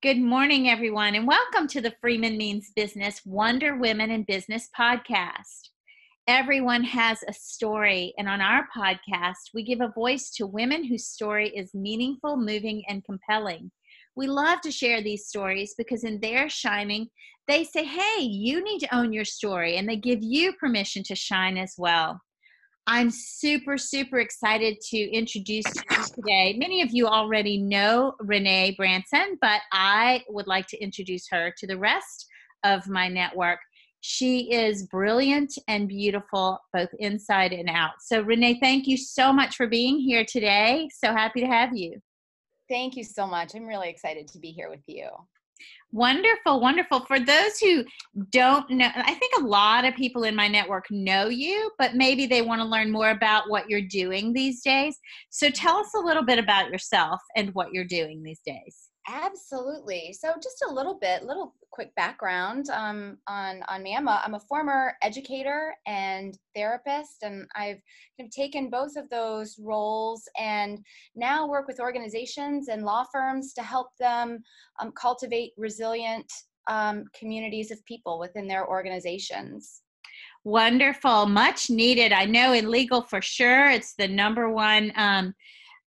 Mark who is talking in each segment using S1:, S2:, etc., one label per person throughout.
S1: Good morning, everyone, and welcome to the Freeman Means Business Wonder Women in Business podcast. Everyone has a story, and on our podcast, we give a voice to women whose story is meaningful, moving, and compelling. We love to share these stories because in their shining, they say, Hey, you need to own your story, and they give you permission to shine as well. I'm super, super excited to introduce you today. Many of you already know Renee Branson, but I would like to introduce her to the rest of my network. She is brilliant and beautiful, both inside and out. So, Renee, thank you so much for being here today. So happy to have you.
S2: Thank you so much. I'm really excited to be here with you.
S1: Wonderful, wonderful. For those who don't know, I think a lot of people in my network know you, but maybe they want to learn more about what you're doing these days. So tell us a little bit about yourself and what you're doing these days.
S2: Absolutely. So just a little bit, little quick background um, on on me. I'm a, I'm a former educator and therapist, and I've kind of taken both of those roles and now work with organizations and law firms to help them um, cultivate resilient um, communities of people within their organizations.
S1: Wonderful, much needed. I know in legal for sure, it's the number one um,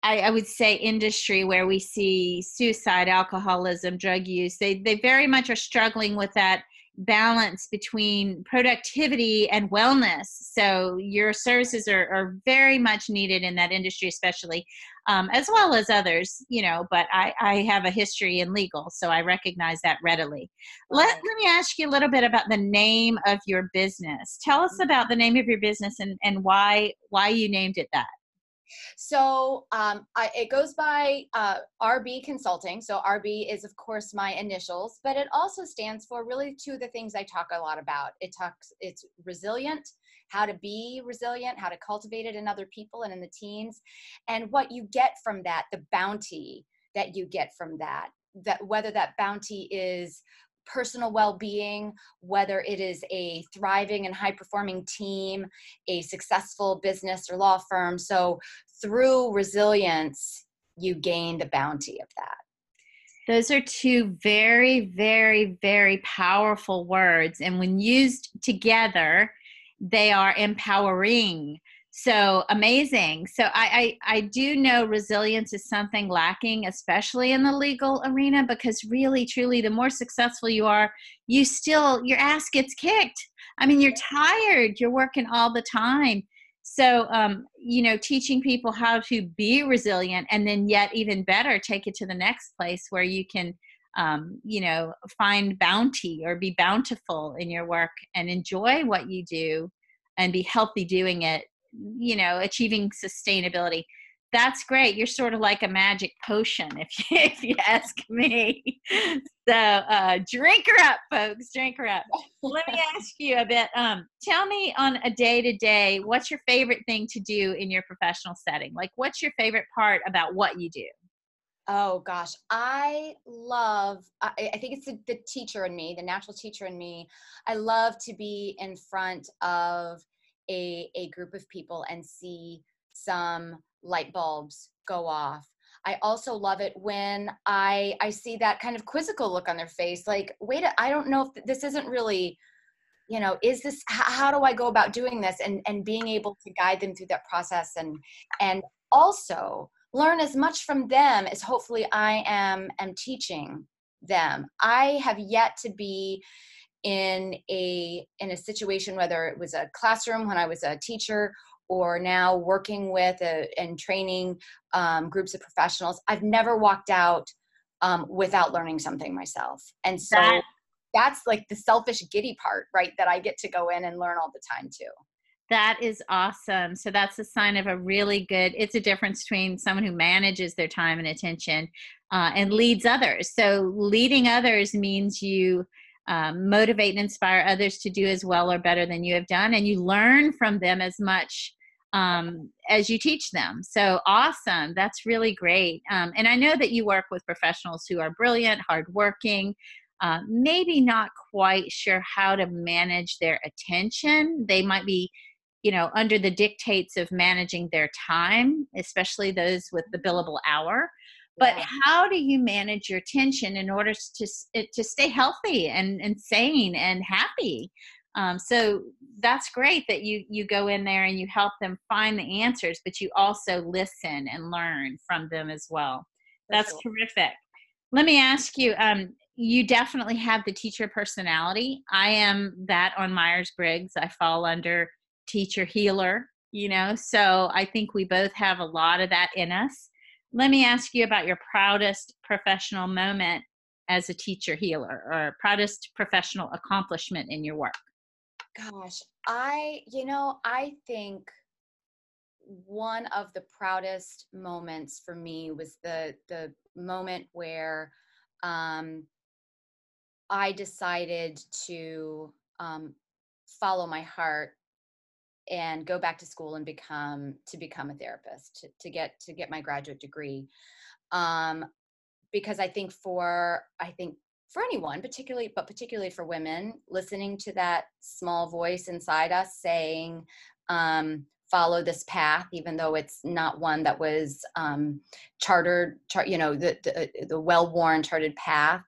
S1: I, I, would say industry where we see suicide, alcoholism, drug use. They they very much are struggling with that balance between productivity and wellness. So your services are, are very much needed in that industry, especially um, as well as others. You know, but I, I have a history in legal, so I recognize that readily. Let let me ask you a little bit about the name of your business. Tell us about the name of your business and and why why you named it that.
S2: So um, I, it goes by uh, RB Consulting. So RB is, of course, my initials, but it also stands for really two of the things I talk a lot about. It talks, it's resilient, how to be resilient, how to cultivate it in other people and in the teams, and what you get from that, the bounty that you get from that. That whether that bounty is personal well being, whether it is a thriving and high performing team, a successful business or law firm. So, through resilience, you gain the bounty of that.
S1: Those are two very, very, very powerful words. And when used together, they are empowering so amazing. So I, I, I do know resilience is something lacking especially in the legal arena because really truly the more successful you are you still your ass gets kicked. I mean you're tired. You're working all the time. So um, you know teaching people how to be resilient and then yet even better take it to the next place where you can um, you know find bounty or be bountiful in your work and enjoy what you do and be healthy doing it you know achieving sustainability. That's great. You're sort of like a magic potion if you, if you ask me. So uh, drink her up folks drink her up. Let me ask you a bit um, tell me on a day to day what's your favorite thing to do in your professional setting? Like what's your favorite part about what you do?
S2: Oh gosh, I love, I, I think it's the, the, teacher in me, the natural teacher in me. I love to be in front of a, a group of people and see some light bulbs go off. I also love it when I I see that kind of quizzical look on their face, like, wait, I don't know if this isn't really, you know, is this how do I go about doing this, and and being able to guide them through that process, and and also learn as much from them as hopefully I am am teaching them. I have yet to be in a in a situation whether it was a classroom when i was a teacher or now working with a, and training um, groups of professionals i've never walked out um, without learning something myself and so that, that's like the selfish giddy part right that i get to go in and learn all the time too
S1: that is awesome. So that's a sign of a really good. It's a difference between someone who manages their time and attention uh, and leads others. So leading others means you um, motivate and inspire others to do as well or better than you have done and you learn from them as much um, as you teach them. So awesome. That's really great. Um, and i know that you work with professionals who are brilliant hardworking uh, maybe not quite sure how to manage their attention. They might be you know under the dictates of managing their time especially those with the billable hour but yeah. how do you manage your tension in order to to stay healthy and and sane and happy? Um, so that's great that you you go in there and you help them find the answers but you also listen and learn from them as well. That's sure. terrific. Let me ask you um, you definitely have the teacher personality. I am that on myers-briggs. I fall under teacher healer you know? So i think we both have a lot of that in us let me ask you about your proudest professional moment as a teacher healer or proudest professional accomplishment in your work.
S2: Gosh i you know i think one of the proudest moments for me was the the moment where um, I decided to um, follow my heart and go back to school and become to become a therapist to, to get to get my graduate degree. Um, because i think for i think for anyone particularly but particularly for women listening to that small voice inside us saying um, follow this path even though it's not one that was um, chartered char- you know the, the, the well-worn charted path.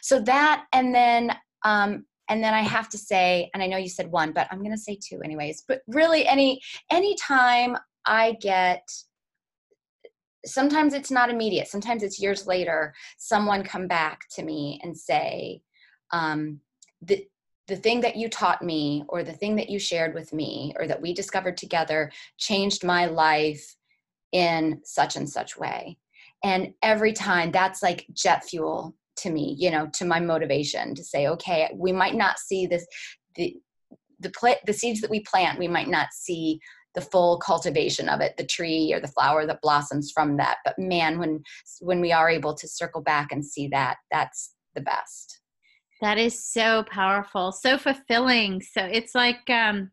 S2: So that and then um, and then i have to say and i know you said one but i'm going to say two anyways but really any anytime i get sometimes it's not immediate sometimes it's years later someone come back to me and say um, the, the thing that you taught me or the thing that you shared with me or that we discovered together changed my life in such and such way. And every time that's like jet fuel to me you know to my motivation to say okay we might not see this the the the seeds that we plant we might not see the full cultivation of it the tree or the flower that blossoms from that but man when when we are able to circle back and see that that's the best
S1: that is so powerful, so fulfilling. So it's like, um,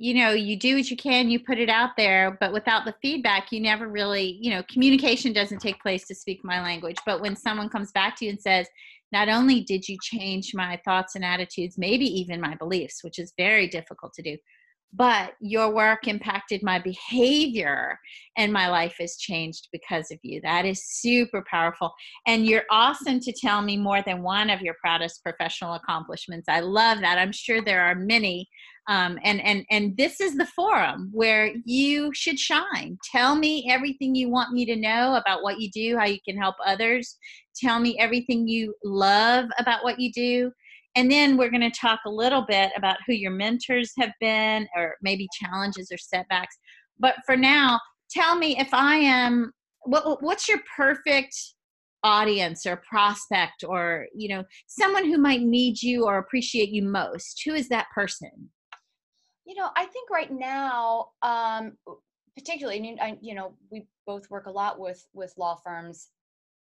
S1: you know, you do what you can, you put it out there, but without the feedback, you never really, you know, communication doesn't take place to speak my language. But when someone comes back to you and says, not only did you change my thoughts and attitudes, maybe even my beliefs, which is very difficult to do, but your work impacted my behavior and my life has changed because of you. That is super powerful. And you're awesome to tell me more than one of your proudest professional accomplishments. I love that. I'm sure there are many. Um, and and and this is the forum where you should shine. Tell me everything you want me to know about what you do, how you can help others. Tell me everything you love about what you do and then we're going to talk a little bit about who your mentors have been, or maybe challenges or setbacks. But for now, tell me if I am, what, what's your perfect audience or prospect or you know someone who might need you or appreciate you most who is that person
S2: you know i think right now um particularly you know we both work a lot with with law firms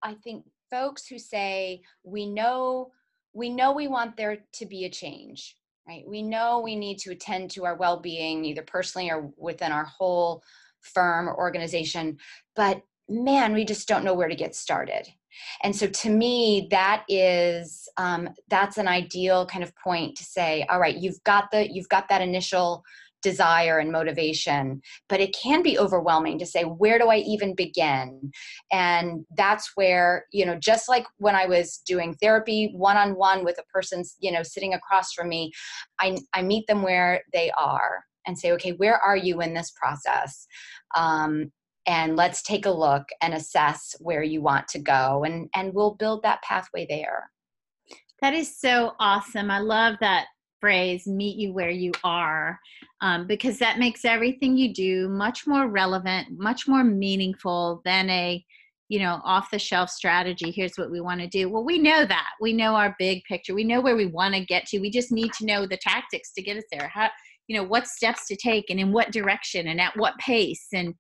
S2: i think folks who say we know we know we want there to be a change, right? We know we need to attend to our well being, either personally or within our whole firm or organization, but man, we just don't know where to get started. And so to me, that is um, that's an ideal kind of point to say, all right, you've got the you've got that initial desire and motivation but it can be overwhelming to say where do i even begin? And that's where you know just like when i was doing therapy one on one with a person you know sitting across from me i i meet them where they are and say okay where are you in this process? Um, and let's take a look and assess where you want to go and and we'll build that pathway there.
S1: That is so awesome. I love that phrase meet you where you are um, because that makes everything you do much more relevant much more meaningful than a you know off the shelf strategy here's what we want to do. Well we know that. We know our big picture. We know where we want to get to. We just need to know the tactics to get us there. How you know what steps to take and in what direction and at what pace and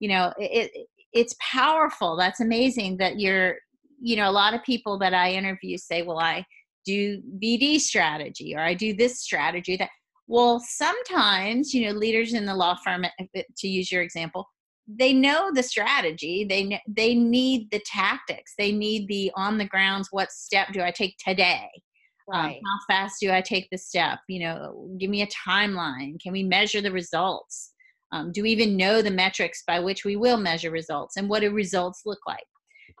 S1: you know it, it's powerful that's amazing that you're you know a lot of people that i interview say well i do BD strategy or I do this strategy that well sometimes you know leaders in the law firm eh, eh, to use your example they know the strategy they they need the tactics they need the on the grounds what step do I take today? Um, right. Um, how fast do I take the step? You know give me a timeline can we measure the results um, do we even know the metrics by which we will measure results and what do results look like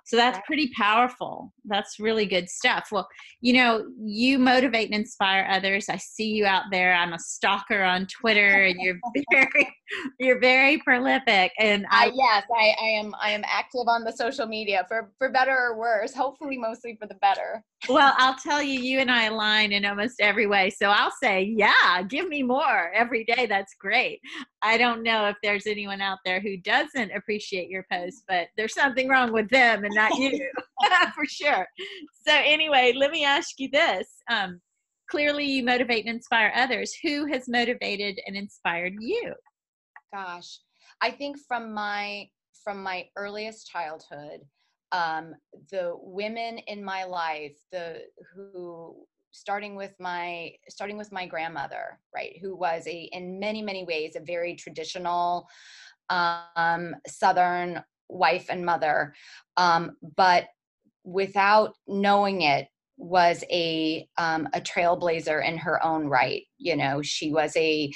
S1: So that's pretty powerful. That's really good stuff. Well, you know, you motivate and inspire others. I see you out there. I'm a stalker on Twitter and you're very you're very prolific and
S2: I uh, yes, I, I am I am active on the social media for for better or worse, hopefully mostly for the better.
S1: well, I'll tell you you and I align in almost every way. So I'll say, yeah, give me more every day. That's great. I don't know if there's anyone out there who doesn't appreciate your post, but there's something wrong with them and not you for sure. So, anyway, let me ask you this. Um, clearly, you motivate and inspire others. Who has motivated and inspired you?
S2: Gosh, I think from my from my earliest childhood, um, the women in my life, the who starting with my starting with my grandmother right who was a in many many ways a very traditional um, southern wife and mother um, but without knowing it was a um, a trailblazer in her own right. You know she was a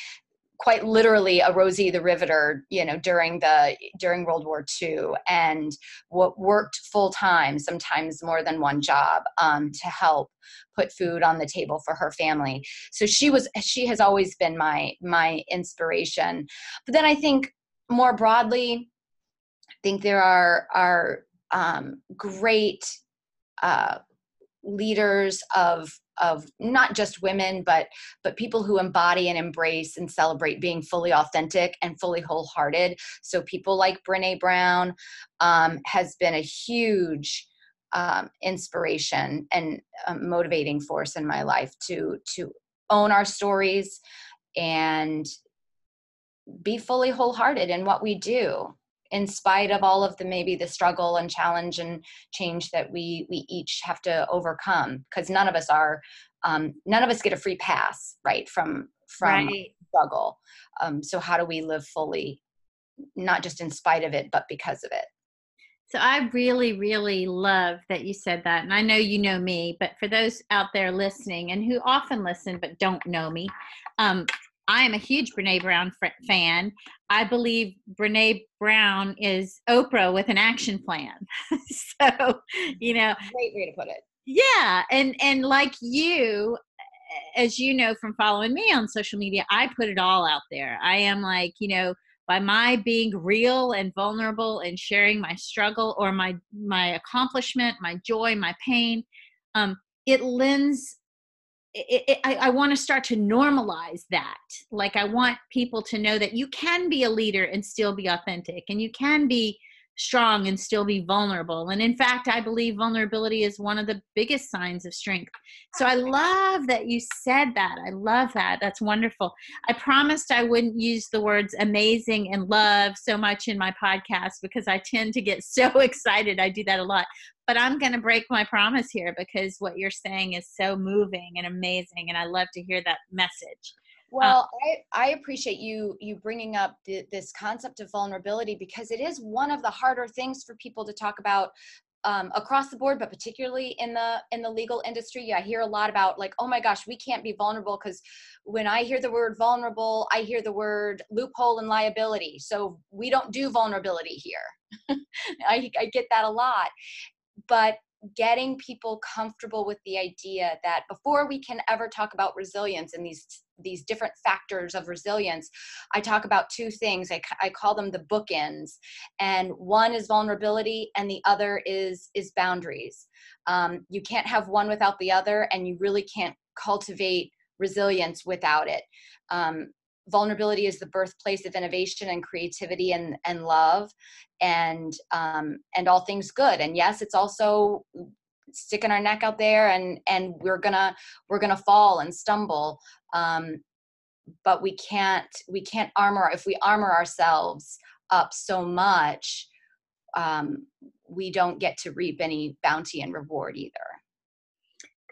S2: quite literally a Rosie the Riveter, you know, during the during World War II, and what worked full time, sometimes more than one job, um, to help put food on the table for her family. So she was she has always been my my inspiration. But then I think more broadly, I think there are are um, great uh, leaders of of not just women but but people who embody and embrace and celebrate being fully authentic and fully wholehearted. So people like brene brown um, has been a huge um, inspiration and motivating force in my life to to own our stories and be fully wholehearted in what we do in spite of all of the maybe the struggle and challenge and change that we we each have to overcome because none of us are um, none of us get a free pass right from from right. struggle um, so how do we live fully not just in spite of it but because of it
S1: so I really, really love that you said that. And I know you know me, but for those out there listening and who often listen but don't know me, um, I am a huge Brene Brown fan. I believe Brene Brown is Oprah with an action plan. so, you know,
S2: great way to put it.
S1: Yeah, and and like you, as you know from following me on social media, I put it all out there. I am like, you know, by my being real and vulnerable and sharing my struggle or my my accomplishment, my joy, my pain, um, it lends it, it, I, I want to start to normalize that. Like, I want people to know that you can be a leader and still be authentic, and you can be strong and still be vulnerable. And in fact, I believe vulnerability is one of the biggest signs of strength. So I love that you said that. I love that. That's wonderful. I promised I wouldn't use the words amazing and love so much in my podcast because I tend to get so excited. I do that a lot but I'm going to break my promise here because what you're saying is so moving and amazing, and I love to hear that message.
S2: Well, uh, I, I appreciate you you bringing up this concept of vulnerability because it is one of the harder things for people to talk about um, across the board, but particularly in the in the legal industry. I hear a lot about like, oh my gosh, we can't be vulnerable because when I hear the word vulnerable, I hear the word loophole and liability. So we don't do vulnerability here. I, I get that a lot, but getting people comfortable with the idea that before we can ever talk about resilience and these these different factors of resilience i talk about two things. I, I call them the bookends and one is vulnerability and the other is is boundaries. Um, you can't have one without the other and you really can't cultivate resilience without it. Um, vulnerability is the birthplace of innovation and creativity and, and love and um, and all things good. And yes it's also sticking our neck out there and and we're gonna we're gonna fall and stumble um, but we can't we can't armor if we armor ourselves up so much um, we don't get to reap any bounty and reward either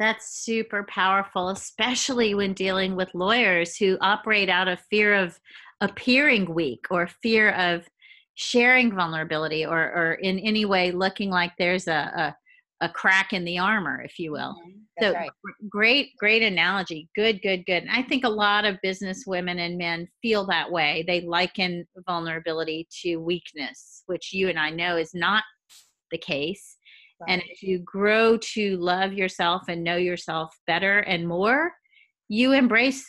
S1: that's super powerful, especially when dealing with lawyers who operate out of fear of appearing weak or fear of sharing vulnerability or, or in any way looking like there's a, a, a crack in the armor, if you will. Mm-hmm. So right. great, great analogy. Good, good, good. And I think a lot of business women and men feel that way. They liken vulnerability to weakness, which you and I know is not the case Right. And as you grow to love yourself and know yourself better and more, you embrace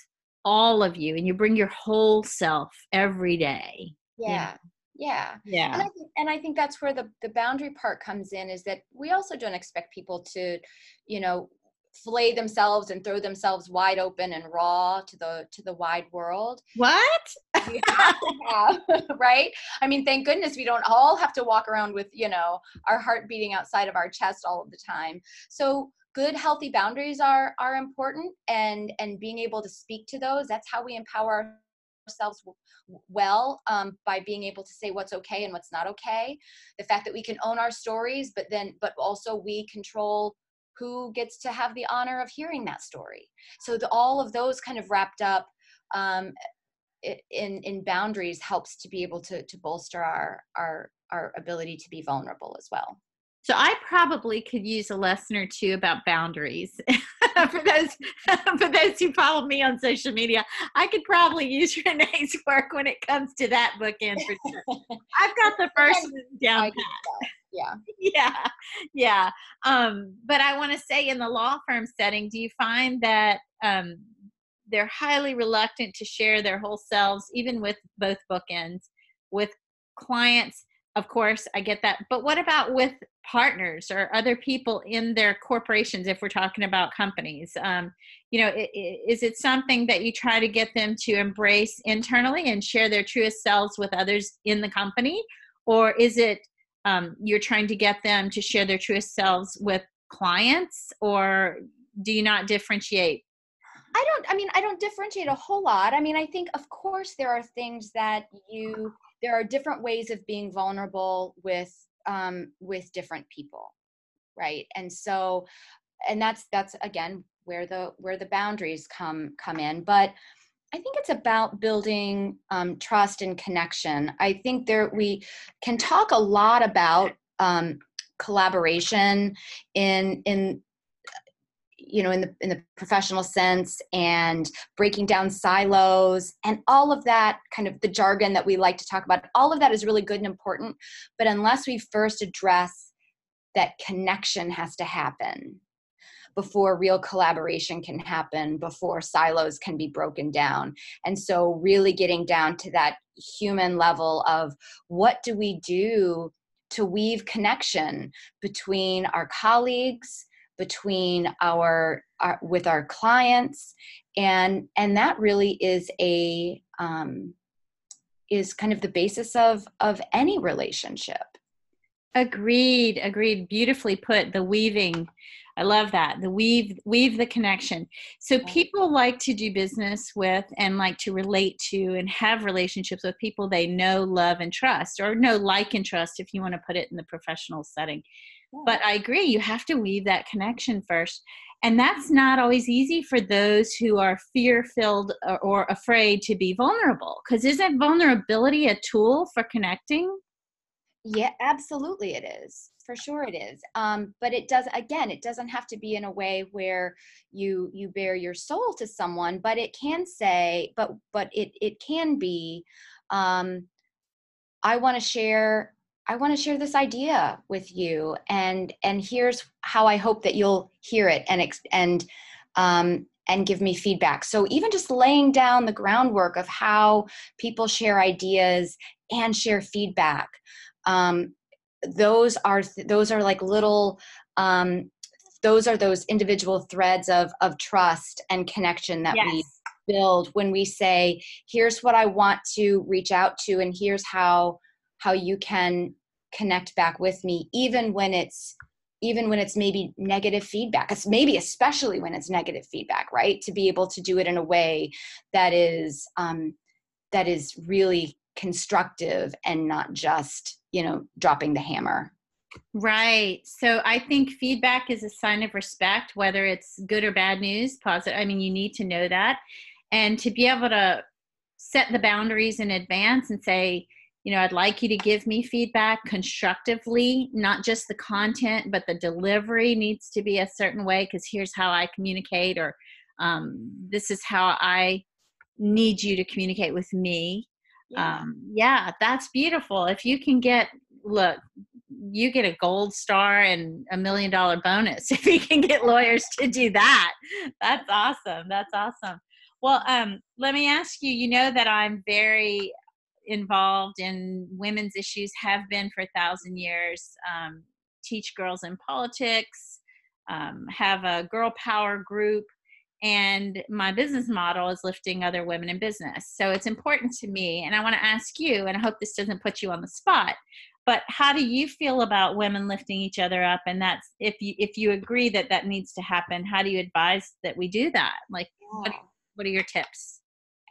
S1: all of you and you bring your whole self every day.
S2: Yeah. Yeah.
S1: Yeah.
S2: And I think, and I think that's where the, the boundary part comes in is that we also don't expect people to, you know, flay themselves and throw themselves wide open and raw to the to the wide world.
S1: What?
S2: Have, right? I mean thank goodness we don't all have to walk around with you know our heart beating outside of our chest all of the time. So good healthy boundaries are are important and and being able to speak to those that's how we empower ourselves well um, by being able to say what's okay and what's not okay. The fact that we can own our stories but then but also we control who gets to have the honor of hearing that story. So the, all of those kind of wrapped up um, in in boundaries helps to be able to to bolster our our our ability to be vulnerable as well.
S1: So I probably could use a lesson or two about boundaries. for those for those who follow me on social media, I could probably use Renee's work when it comes to that bookend for sure. I've got the first one down pat
S2: yeah.
S1: Yeah yeah um but i want to say in the law firm setting do you find that um they're highly reluctant to share their whole selves even with both bookends with clients? Of course i get that but what about with partners or other people in their corporations if we're talking about companies? Um, you know it, it, is it something that you try to get them to embrace internally and share their truest selves with others in the company? Or is it um, you're trying to get them to share their truest selves with clients or do you not differentiate?
S2: I don't i mean i don't differentiate a whole lot. I mean i think of course there are things that you there are different ways of being vulnerable with um, with different people right? And so and that's that's again where the where the boundaries come come in. But I think it's about building um, trust and connection. I think there we can talk a lot about um, collaboration in in you know in the in the professional sense and breaking down silos and all of that kind of the jargon that we like to talk about all of that is really good and important but unless we first address that connection has to happen before real collaboration can happen, before silos can be broken down. And so, really getting down to that human level of what do we do to weave connection between our colleagues, between our, our with our clients, and and that really is a um, is kind of the basis of of any relationship.
S1: Agreed, agreed. Beautifully put. The weaving I love that. The weave weave the connection. So people like to do business with and like to relate to and have relationships with people they know, love, and trust, or know, like, and trust if you want to put it in the professional setting. Yeah. But I agree, you have to weave that connection first. And that's not always easy for those who are fear filled or, or afraid to be vulnerable. Because isn't vulnerability a tool for connecting?
S2: Yeah, absolutely it is. For sure it is. Um, but it does again, it doesn't have to be in a way where you you bear your soul to someone, but it can say, but but it it can be um I want to share I want to share this idea with you and and here's how I hope that you'll hear it and and um and give me feedback. So even just laying down the groundwork of how people share ideas and share feedback um, those are those are like little um, those are those individual threads of of trust and connection that yes. we build when we say here's what i want to reach out to and here's how how you can connect back with me even when it's even when it's maybe negative feedback it's maybe especially when it's negative feedback right to be able to do it in a way that is um, that is really constructive and not just you know dropping the hammer.
S1: Right. So i think feedback is a sign of respect whether it's good or bad news positive i mean you need to know that. And to be able to set the boundaries in advance and say you know i'd like you to give me feedback constructively not just the content but the delivery needs to be a certain way because here's how i communicate or um, this is how i need you to communicate with me yeah. um, yeah that's beautiful if you can get look you get a gold star and a million dollar bonus if you can get lawyers to do that. That's awesome. That's awesome. Well, um, let me ask you. You know that I'm very involved in women's issues, have been for a thousand years. Um, teach girls in politics, um, have a girl power group, and my business model is lifting other women in business. So it's important to me, and I want to ask you, and I hope this doesn't put you on the spot. But how do you feel about women lifting each other up? And that's if you if you agree that that needs to happen, how do you advise that we do that? Like, yeah. what, what are your tips?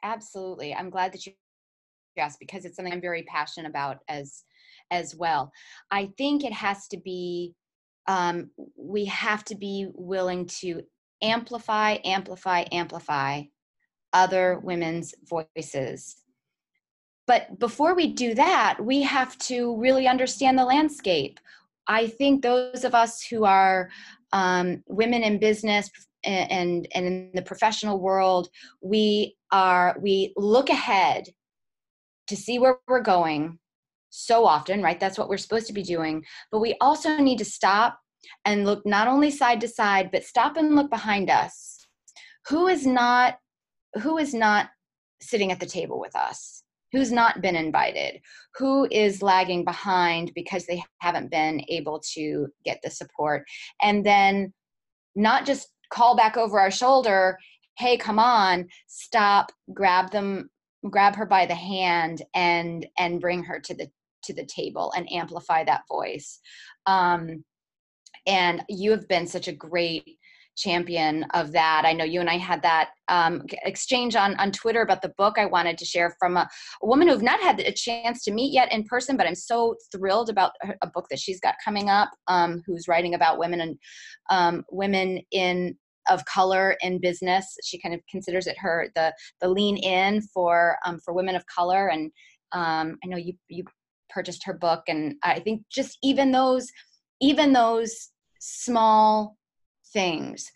S2: Absolutely. I'm glad that you asked because it's something I'm very passionate about as as well. I think it has to be um, we have to be willing to amplify, amplify, amplify other women's voices. But before we do that, we have to really understand the landscape. I think those of us who are um, women in business, and and in the professional world we are we look ahead to see where we're going so often right that's what we're supposed to be doing but we also need to stop and look not only side to side but stop and look behind us. Who is not who is not sitting at the table with us? Who's not been invited? Who is lagging behind because they haven't been able to get the support? And then not just call back over our shoulder hey come on stop grab them grab her by the hand and and bring her to the to the table and amplify that voice. Um and you have been such a great champion of that. I know you and I had that um, exchange on on Twitter about the book I wanted to share from a, a woman who've not had a chance to meet yet in person, but I'm so thrilled about a book that she's got coming up, um, who's writing about women and um, women in of color in business. She kind of considers it her the the lean in for um, for women of color. And um, I know you you purchased her book, and I think just even those even those small things,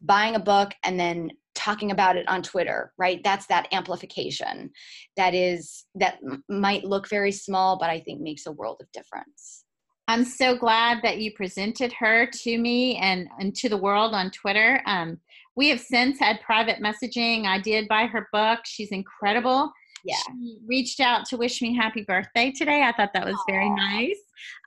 S2: buying a book and then talking about it on Twitter, right? That's that amplification. That is that might look very small, but I think makes a world of difference.
S1: I'm so glad that you presented her to me and, and to the world on Twitter. Um, we have since had private messaging. I did buy her book. She's incredible.
S2: Yeah.
S1: She reached out to wish me happy birthday today. I thought that was Aww. very nice.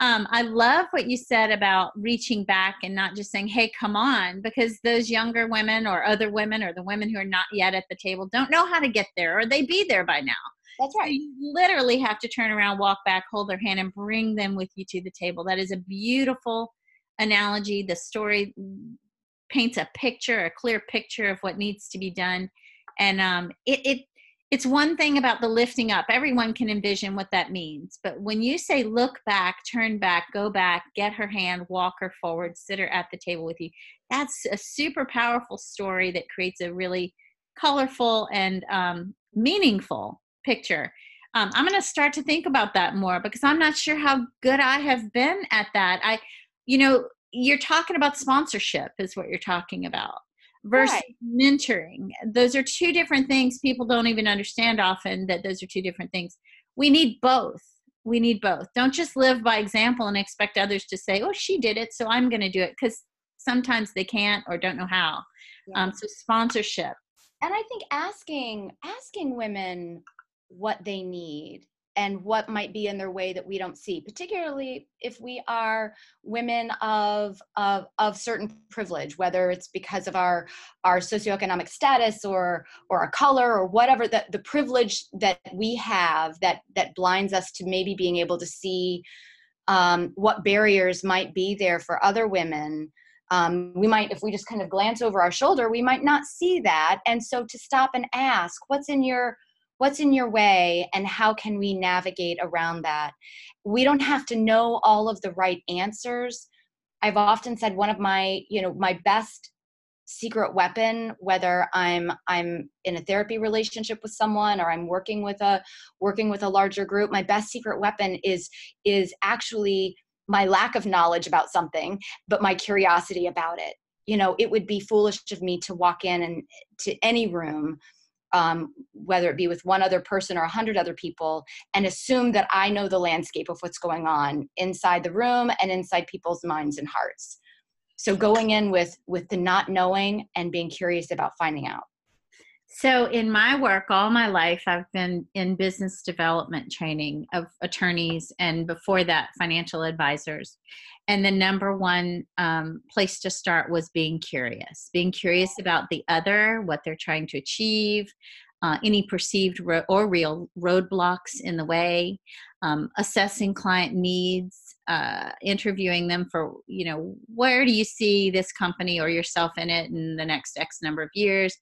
S1: Um, I love what you said about reaching back and not just saying, hey, come on, because those younger women or other women or the women who are not yet at the table don't know how to get there or they'd be there by now.
S2: That's right. So
S1: you literally have to turn around, walk back, hold their hand, and bring them with you to the table. That is a beautiful analogy. The story paints a picture, a clear picture of what needs to be done. And um, it, it it's one thing about the lifting up. Everyone can envision what that means. But when you say look back, turn back, go back, get her hand, walk her forward, sit her at the table with you, that's a super powerful story that creates a really colorful and um, meaningful picture. Um, I'm going to start to think about that more because I'm not sure how good I have been at that. I, you know, you're talking about sponsorship, is what you're talking about, versus right. mentoring. Those are two different things. People don't even understand often that those are two different things. We need both. We need both. Don't just live by example and expect others to say, oh, she did it, so I'm going to do it, because sometimes they can't or don't know how. Yeah. Um, so, sponsorship.
S2: And I think asking asking women what they need and what might be in their way that we don't see particularly if we are women of of of certain privilege whether it's because of our our socioeconomic status or or our color or whatever that the privilege that we have that that blinds us to maybe being able to see um, what barriers might be there for other women. Um, we might if we just kind of glance over our shoulder we might not see that. And so to stop and ask what's in your what's in your way and how can we navigate around that? We don't have to know all of the right answers. I've often said one of my you know my best secret weapon whether i'm i'm in a therapy relationship with someone or i'm working with a working with a larger group my best secret weapon is is actually my lack of knowledge about something but my curiosity about it. You know it would be foolish of me to walk in and to any room um, whether it be with one other person or a hundred other people, and assume that I know the landscape of what's going on inside the room and inside people's minds and hearts. So going in with with the not knowing and being curious about finding out.
S1: So, in my work all my life, I've been in business development training of attorneys and before that, financial advisors. And the number one um, place to start was being curious, being curious about the other, what they're trying to achieve, uh, any perceived ro- or real roadblocks in the way, um, assessing client needs, uh, interviewing them for, you know, where do you see this company or yourself in it in the next X number of years?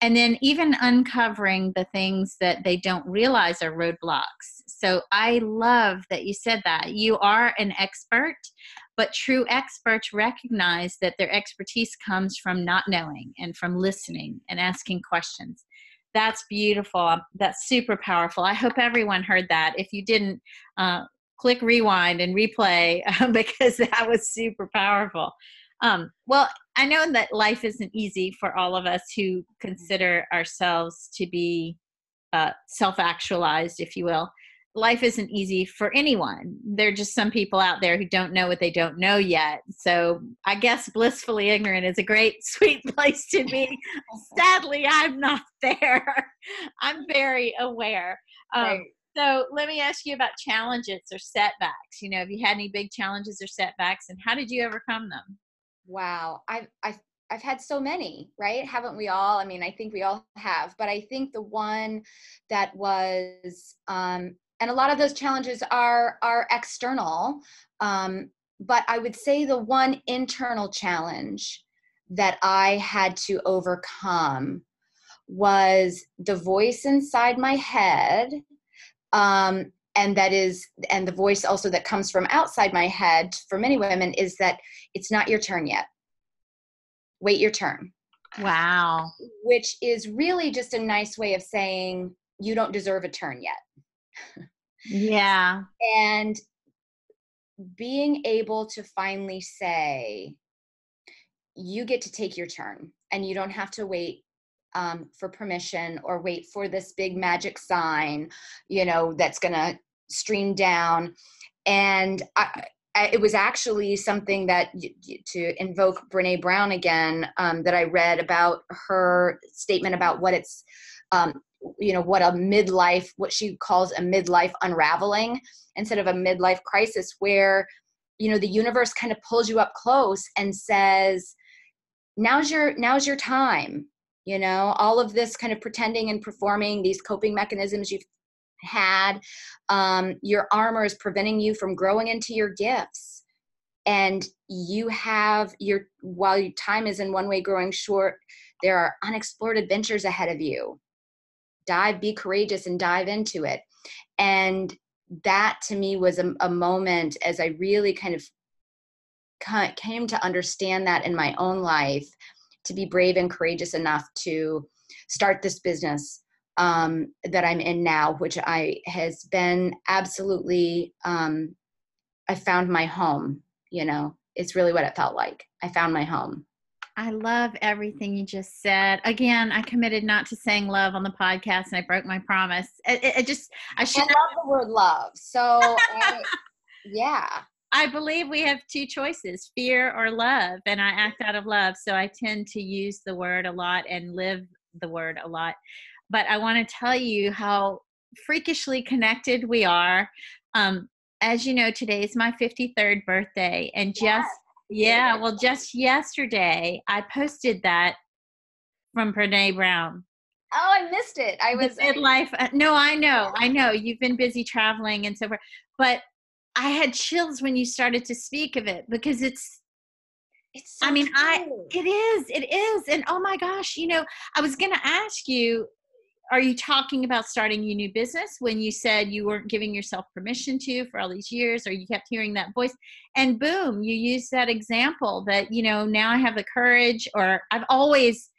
S1: And then even uncovering the things that they don't realize are roadblocks. So I love that you said that. You are an expert, but true experts recognize that their expertise comes from not knowing and from listening and asking questions. That's beautiful. That's super powerful. I hope everyone heard that. If you didn't, uh, click rewind and replay because that was super powerful. Um, well, I know that life isn't easy for all of us who consider ourselves to be uh, self actualized, if you will. Life isn't easy for anyone. There are just some people out there who don't know what they don't know yet. So I guess blissfully ignorant is a great, sweet place to be. Sadly, I'm not there. I'm very aware. Um, right. So let me ask you about challenges or setbacks. You know, have you had any big challenges or setbacks, and how did you overcome them?
S2: Wow, I've I've I've had so many, right? Haven't we all? I mean, I think we all have, but I think the one that was, um, and a lot of those challenges are are external, um, but I would say the one internal challenge that I had to overcome was the voice inside my head um, and that is and the voice also that comes from outside my head for many women is that it's not your turn yet. Wait your turn.
S1: Wow.
S2: Which is really just a nice way of saying you don't deserve a turn yet.
S1: Yeah.
S2: And being able to finally say you get to take your turn and you don't have to wait um, for permission or wait for this big magic sign, you know, that's going to stream down. And I, it was actually something that to invoke Brene Brown again um, that I read about her statement about what it's um, you know what a midlife what she calls a midlife unraveling instead of a midlife crisis where you know the universe kind of pulls you up close and says now's your now's your time you know all of this kind of pretending and performing these coping mechanisms you've had um, your armor is preventing you from growing into your gifts. And you have your while your time is in one way growing short there are unexplored adventures ahead of you. Dive be courageous and dive into it. And that to me was a, a moment as i really kind of came to understand that in my own life to be brave and courageous enough to start this business um, that I'm in now, which I has been absolutely. Um, I found my home. You know, it's really what it felt like. I found my home.
S1: I love everything you just said. Again, I committed not to saying love on the podcast, and I broke my promise. It, it, it just I should
S2: I love the word love. So, I, yeah.
S1: I believe we have two choices fear or love, and I act out of love. So I tend to use the word a lot and live the word a lot. But I want to tell you how freakishly connected we are. Um, as you know, today is my 53rd birthday, and just yes. yeah, well, just yesterday I posted that from Brene Brown.
S2: Oh, I missed it. I was
S1: midlife. Uh, no, I know, I know. You've been busy traveling and so forth, but I had chills when you started to speak of it because it's it's so I mean, true. I it is, it is. And oh my gosh, you know, I was gonna ask you, are you talking about starting a new business when you said you weren't giving yourself permission to for all these years or you kept hearing that voice? And boom you use that example that you know now i have the courage or i've always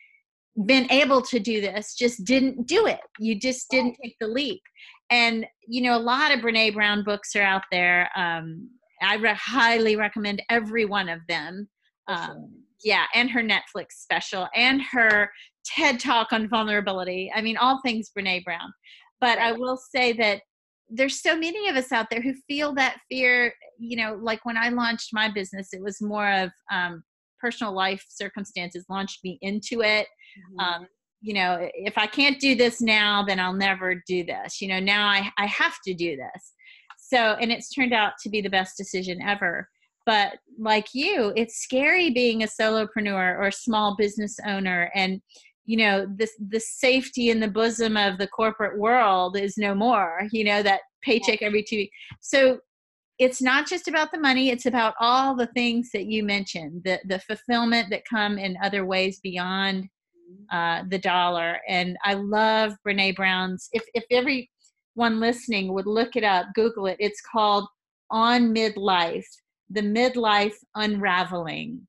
S1: been able to do this just didn't do it. You just didn't take the leap. And you know a lot of brene brown books are out there. Um, i re- highly recommend every one of them. Um, yeah and her netflix special and her TED talk on vulnerability. I mean, all things Brene Brown. But. I will say that there's so many of us out there who feel that fear. You know, like when I launched my business, it was more of um, personal life circumstances launched me into it. Mm-hmm. Um, you know, if I can't do this now, then I'll never do this. You know, now I, I have to do this. So, and it's turned out to be the best decision ever. But like you, it's scary being a solopreneur or a small business owner. And, you know, this the safety in the bosom of the corporate world is no more, you know, that paycheck every two weeks. So it's not just about the money it's about all the things that you mentioned the the fulfillment that come in other ways beyond uh, the dollar and i love brene brown's if if everyone listening would look it up google it it's called on midlife the midlife unraveling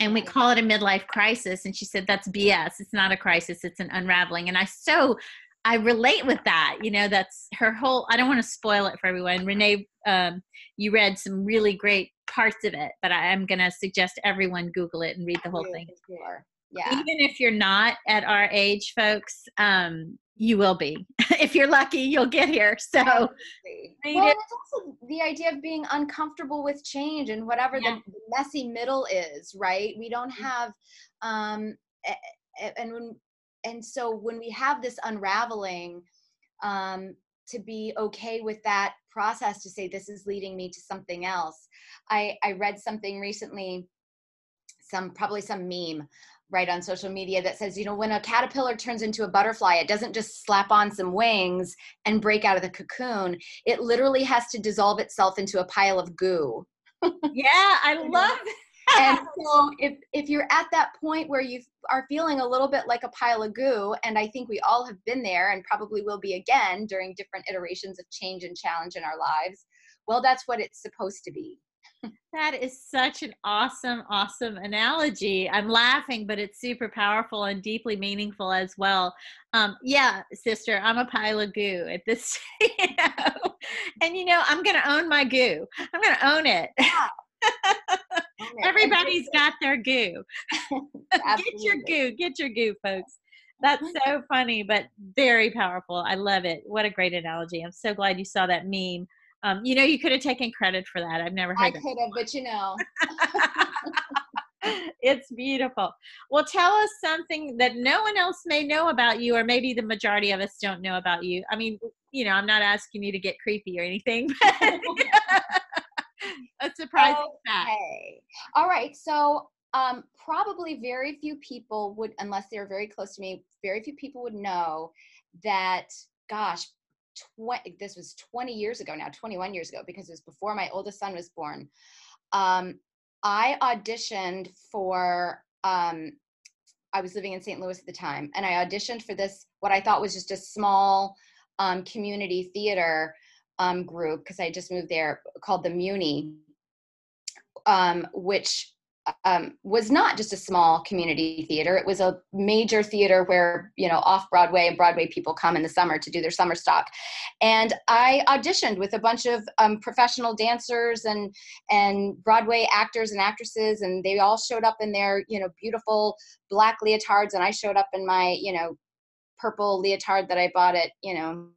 S1: and we call it a midlife crisis and she said that's bs it's not a crisis it's an unraveling and i so I relate with that. You know, that's her whole. I don't want to spoil it for everyone. Renee, um, you read some really great parts of it, but I am going to suggest everyone Google it and read the whole thing.
S2: Sure. Yeah.
S1: Even if you're not at our age, folks, um, you will be. if you're lucky, you'll get here. So, well,
S2: it's also the idea of being uncomfortable with change and whatever yeah. the messy middle is, right? We don't mm-hmm. have, um, and when and so when we have this unraveling um, to be okay with that process to say this is leading me to something else i i read something recently some probably some meme right on social media that says you know when a caterpillar turns into a butterfly it doesn't just slap on some wings and break out of the cocoon it literally has to dissolve itself into a pile of goo
S1: yeah i oh love
S2: and so if if you're at that point where you are feeling a little bit like a pile of goo and i think we all have been there and probably will be again during different iterations of change and challenge in our lives well that's what it's supposed to be
S1: that is such an awesome awesome analogy i'm laughing but it's super powerful and deeply meaningful as well um, yeah sister i'm a pile of goo at this you know and you know i'm gonna own my goo i'm gonna own it yeah. Everybody's got their goo. get your goo. Get your goo, folks. That's so funny, but very powerful. I love it. What a great analogy. I'm so glad you saw that meme. Um, you know, you could have taken credit for that. I've never heard I
S2: could have, but you know.
S1: it's beautiful. Well, tell us something that no one else may know about you, or maybe the majority of us don't know about you. I mean, you know, I'm not asking you to get creepy or anything, but a surprising okay. fact.
S2: All right. So um, probably very few people would, unless they're very close to me, very few people would know that, gosh, 20, this was 20 years ago now, 21 years ago, because it was before my oldest son was born. Um, I auditioned for, um, I was living in St. Louis at the time, and I auditioned for this, what I thought was just a small um, community theater um, group because I just moved there called the Muny, um, which um, was not just a small community theater. It was a major theater where, you know, off Broadway and Broadway people come in the summer to do their summer stock. And I auditioned with a bunch of um, professional dancers and, and Broadway actors and actresses, and they all showed up in their, you know, beautiful black leotards. And I showed up in my, you know, purple leotard that I bought at, you know,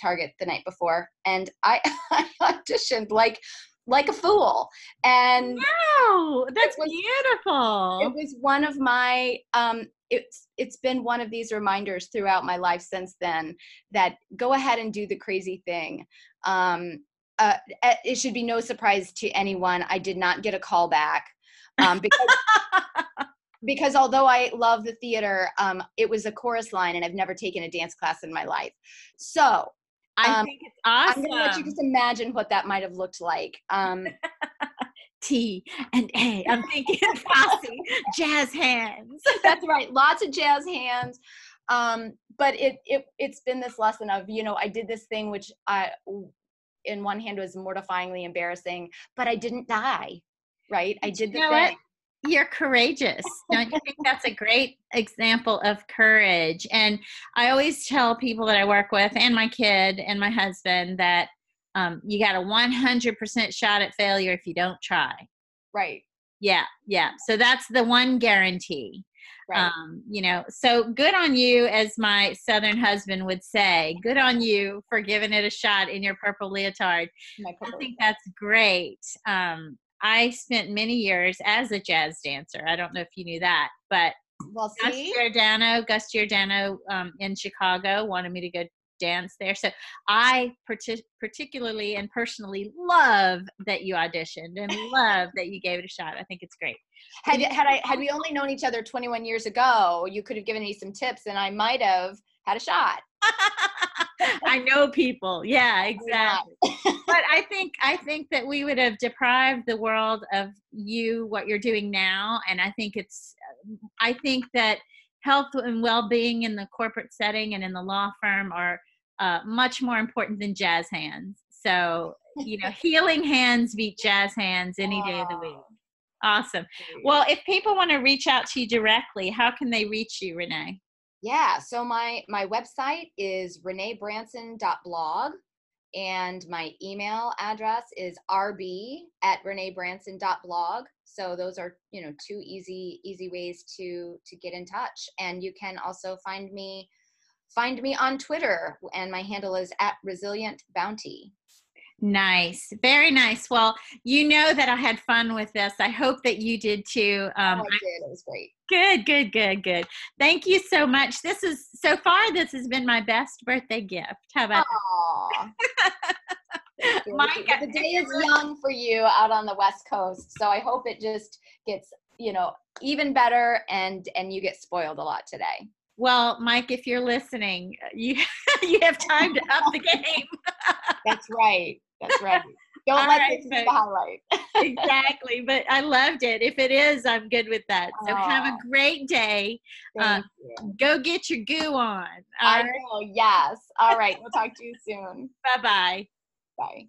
S2: Target the night before, and I, I auditioned like like a fool. And
S1: wow, that's it was, beautiful.
S2: It was one of my um it's it's been one of these reminders throughout my life since then that go ahead and do the crazy thing. Um uh, it should be no surprise to anyone. I did not get a call back um, because because although I love the theater, um, it was a chorus line, and I've never taken a dance class in my life. So
S1: I um, think it's awesome.
S2: I'm gonna let you just imagine what that might have looked like. Um,
S1: T and A. I'm thinking Fosse, jazz hands.
S2: That's right. Lots of jazz hands. Um, but it it it's been this lesson of you know I did this thing which I in one hand was mortifyingly embarrassing, but I didn't die. Right? I did the you know thing. What?
S1: You're courageous. Don't you think that's a great example of courage? And I always tell people that I work with and my kid and my husband that um, you got a 100% shot at failure if you don't try.
S2: Right.
S1: Yeah, yeah. So that's the one guarantee. Right. Um, you know, so good on you, as my southern husband would say. Good on you for giving it a shot in your purple leotard. Purple I think that's great. Um, I spent many years as a jazz dancer. I don't know if you knew that, but well, Gus Giordano, Gus Giordano um, in Chicago wanted me to go dance there. So I partic- particularly and personally love that you auditioned and love that you gave it a shot. I think it's great.
S2: Had had I had we only known each other 21 years ago, you could have given me some tips and I might have had a shot.
S1: I know people. Yeah, exactly. but I think I think that we would have deprived the world of you what you're doing now and I think it's I think that health and well-being in the corporate setting and in the law firm are uh, much more important than jazz hands. So, you know, healing hands beat jazz hands any day of the week. Awesome. Well, if people want to reach out to you directly, how can they reach you, Renee?
S2: Yeah, so my my website is reneebranson.blog and my email address is rb at reneebranson.blog. So those are, you know, two easy easy ways to to get in touch. And you can also find me find me on Twitter, and my handle is at Resilient Bounty.
S1: Nice, very nice. Well, you know that I had fun with this. I hope that you did too.
S2: Um, oh, I did. It was great.
S1: Good, good, good, good. Thank you so much. This is so far. This has been my best birthday gift. How about?
S2: Mike, the day is young for you out on the West Coast, so I hope it just gets you know even better and and you get spoiled a lot today.
S1: Well, Mike, if you're listening, you you have time to up the game.
S2: That's right. That's right. Don't let right, this be the highlight.
S1: exactly. But I loved it. If it is, I'm good with that. So Aww. have a great day. Uh, go get your goo on.
S2: All I right? know. Yes. All right. We'll talk to you soon.
S1: Bye-bye.
S2: Bye.